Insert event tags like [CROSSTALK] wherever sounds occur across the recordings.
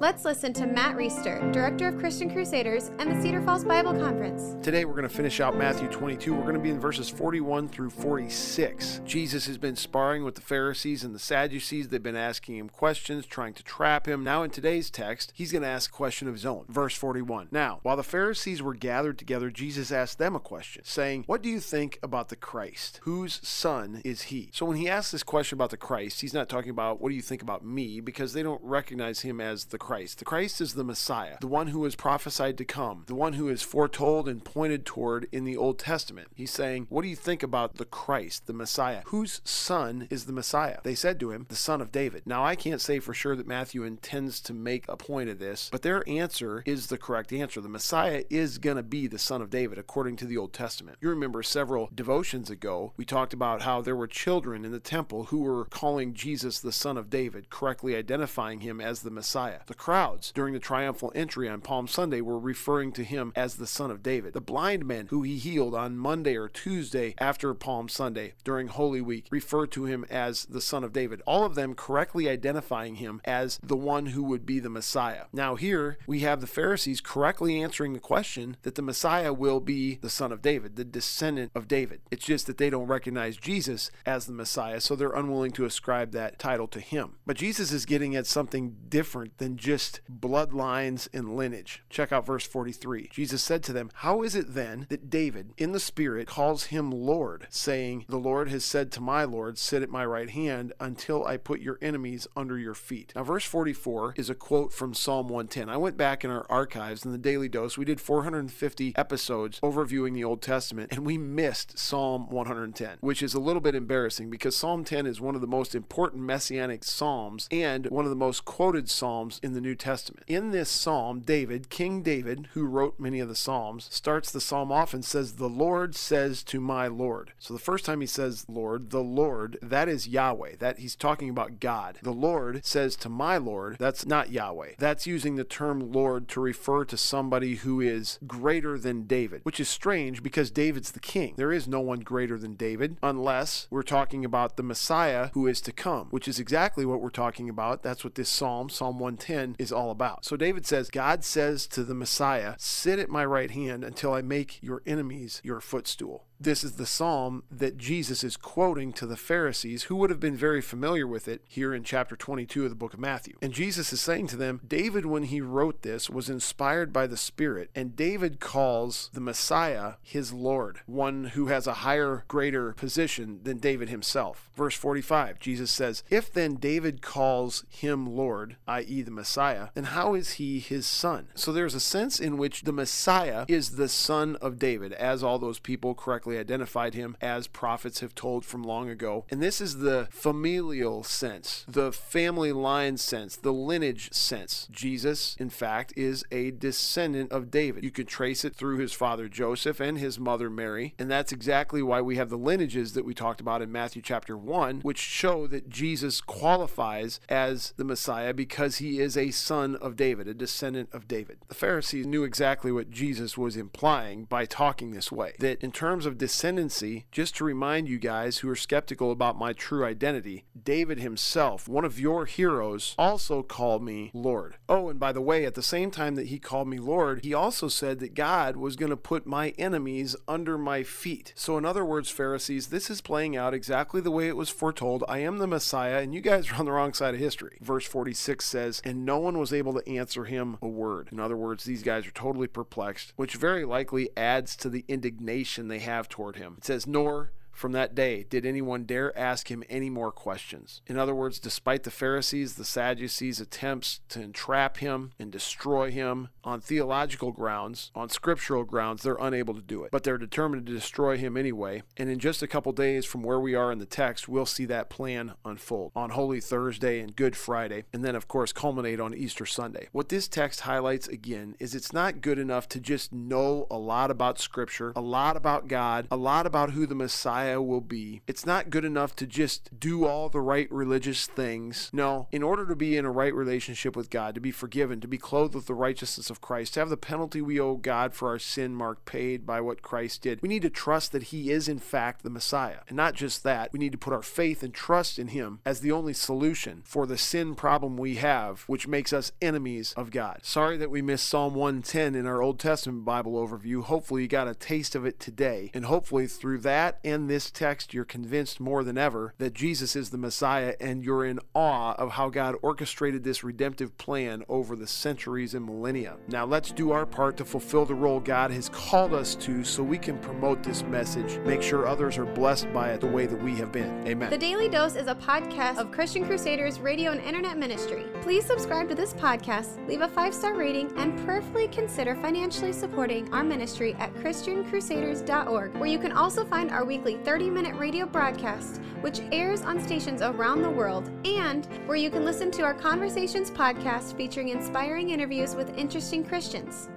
Let's listen to Matt Reisetter, Director of Christian Crusaders and the Cedar Falls Bible Conference. Today we're going to finish out Matthew 22. We're going to be in verses 41 through 46. Jesus has been sparring with the Pharisees and the Sadducees. They've been asking him questions, trying to trap him. Now, in today's text, he's going to ask a question of his own. Verse 41. Now, while the Pharisees were gathered together, Jesus asked them a question, saying, What do you think about the Christ? Whose son is he? So when he asks this question about the Christ, he's not talking about, What do you think about me? because they don't recognize him as the Christ. The Christ is the Messiah, the one who is prophesied to come, the one who is foretold and pointed toward in the Old Testament. He's saying, What do you think about the Christ, the Messiah? Whose son is the Messiah? They said to him, The son of David. Now, I can't say for sure that Matthew intends to make a point of this, but their answer is the correct answer. The Messiah is going to be the son of David, according to the Old Testament. You remember several devotions ago, we talked about how there were children in the temple who were calling Jesus the son of David, correctly identifying him as the Messiah. The crowds during the triumphal entry on Palm Sunday were referring to him as the Son of David. The blind men who he healed on Monday or Tuesday after Palm Sunday during Holy Week referred to him as the Son of David. All of them correctly identifying him as the one who would be the Messiah. Now, here we have the Pharisees correctly answering the question that the Messiah will be the Son of David, the descendant of David. It's just that they don't recognize Jesus as the Messiah, so they're unwilling to ascribe that title to him. But Jesus is getting at something different than just bloodlines and lineage. Check out verse 43. Jesus said to them, How is it then that David, in the Spirit, calls him Lord, saying, The Lord has said to my Lord, Sit at my right hand until I put your enemies under your feet? Now, verse 44 is a quote from Psalm 110. I went back in our archives in the Daily Dose. We did 450 episodes overviewing the Old Testament, and we missed Psalm 110, which is a little bit embarrassing because Psalm 10 is one of the most important messianic psalms and one of the most quoted psalms in the New Testament. In this psalm, David, King David, who wrote many of the psalms, starts the psalm off and says, The Lord says to my Lord. So the first time he says Lord, the Lord, that is Yahweh. That he's talking about God. The Lord says to my Lord, that's not Yahweh. That's using the term Lord to refer to somebody who is greater than David, which is strange because David's the king. There is no one greater than David unless we're talking about the Messiah who is to come, which is exactly what we're talking about. That's what this psalm, Psalm 110, is all about. So David says, God says to the Messiah, Sit at my right hand until I make your enemies your footstool. This is the psalm that Jesus is quoting to the Pharisees, who would have been very familiar with it here in chapter 22 of the book of Matthew. And Jesus is saying to them, David, when he wrote this, was inspired by the Spirit, and David calls the Messiah his Lord, one who has a higher, greater position than David himself. Verse 45, Jesus says, If then David calls him Lord, i.e., the Messiah, then how is he his son? So there's a sense in which the Messiah is the son of David, as all those people correctly identified him as prophets have told from long ago. And this is the familial sense, the family line sense, the lineage sense. Jesus, in fact, is a descendant of David. You could trace it through his father Joseph and his mother Mary. And that's exactly why we have the lineages that we talked about in Matthew chapter 1, which show that Jesus qualifies as the Messiah because he is a son of David, a descendant of David. The Pharisees knew exactly what Jesus was implying by talking this way. That in terms of descendancy, just to remind you guys who are skeptical about my true identity, David himself, one of your heroes, also called me Lord. Oh, and by the way, at the same time that he called me Lord, he also said that God was going to put my enemies under my feet. So, in other words, Pharisees, this is playing out exactly the way it was foretold. I am the Messiah, and you guys [LAUGHS] are on the wrong side of history. Verse 46 says, And no one was able to answer him a word. In other words, these guys are totally perplexed, which very likely adds to the indignation they have toward him. It says, Nor from that day did anyone dare ask him any more questions. In other words, despite the Pharisees, the Sadducees' attempts to entrap him and destroy him on theological grounds, on scriptural grounds, they're unable to do it. But they're determined to destroy him anyway. And in just a couple days from where we are in the text, we'll see that plan unfold on Holy Thursday and Good Friday, and then, of course, culminate on Easter Sunday. What this text highlights again is it's not good enough to just know a lot about Scripture, a lot about God, a lot about who the Messiah Messiah will be. It's not good enough to just do all the right religious things. No, in order to be in a right relationship with God, to be forgiven, to be clothed with the righteousness of Christ, to have the penalty we owe God for our sin mark paid by what Christ did, we need to trust that He is in fact the Messiah. And not just that, we need to put our faith and trust in Him as the only solution for the sin problem we have, which makes us enemies of God. Sorry that we missed Psalm 110 in our Old Testament Bible overview. Hopefully, you got a taste of it today. And hopefully, through that and this text, you're convinced more than ever that Jesus is the Messiah and you're in awe of how God orchestrated this redemptive plan over the centuries and millennia. Now, let's do our part to fulfill the role God has called us to so we can promote this message, make sure others are blessed by it the way that we have been. Amen. The Daily Dose is a podcast of Christian Crusaders radio and internet ministry. Please subscribe to this podcast, leave a five star rating, and prayerfully consider financially supporting our ministry at ChristianCrusaders.org, where you can also find our weekly 30 minute radio broadcast, which airs on stations around the world, and where you can listen to our Conversations podcast featuring inspiring interviews with interesting Christians.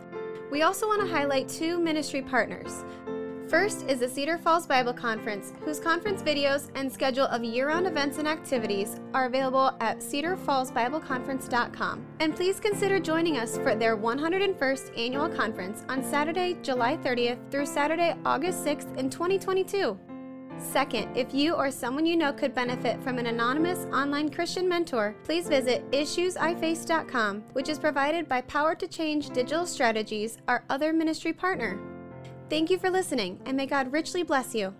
We also want to highlight two ministry partners. First is the Cedar Falls Bible Conference, whose conference videos and schedule of year round events and activities are available at cedarfallsbibleconference.com. And please consider joining us for their 101st annual conference on Saturday, July 30th through Saturday, August 6th in 2022. Second, if you or someone you know could benefit from an anonymous online Christian mentor, please visit issuesiface.com, which is provided by Power to Change Digital Strategies, our other ministry partner. Thank you for listening, and may God richly bless you.